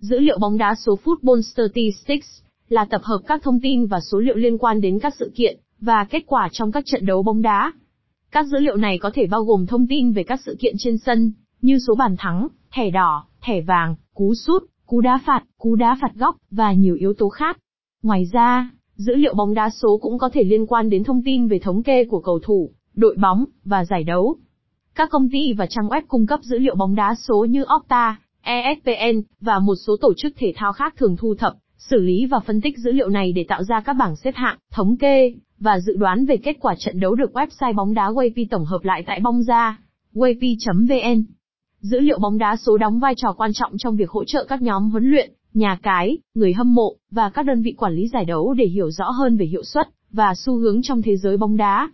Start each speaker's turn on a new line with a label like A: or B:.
A: Dữ liệu bóng đá số Football Statistics là tập hợp các thông tin và số liệu liên quan đến các sự kiện và kết quả trong các trận đấu bóng đá. Các dữ liệu này có thể bao gồm thông tin về các sự kiện trên sân, như số bàn thắng, thẻ đỏ, thẻ vàng, cú sút, cú đá phạt, cú đá phạt góc và nhiều yếu tố khác. Ngoài ra, dữ liệu bóng đá số cũng có thể liên quan đến thông tin về thống kê của cầu thủ, đội bóng và giải đấu. Các công ty và trang web cung cấp dữ liệu bóng đá số như Opta, ESPN và một số tổ chức thể thao khác thường thu thập, xử lý và phân tích dữ liệu này để tạo ra các bảng xếp hạng, thống kê và dự đoán về kết quả trận đấu được website bóng đá Wavy tổng hợp lại tại bóng ra wavy.vn. Dữ liệu bóng đá số đóng vai trò quan trọng trong việc hỗ trợ các nhóm huấn luyện, nhà cái, người hâm mộ và các đơn vị quản lý giải đấu để hiểu rõ hơn về hiệu suất và xu hướng trong thế giới bóng đá.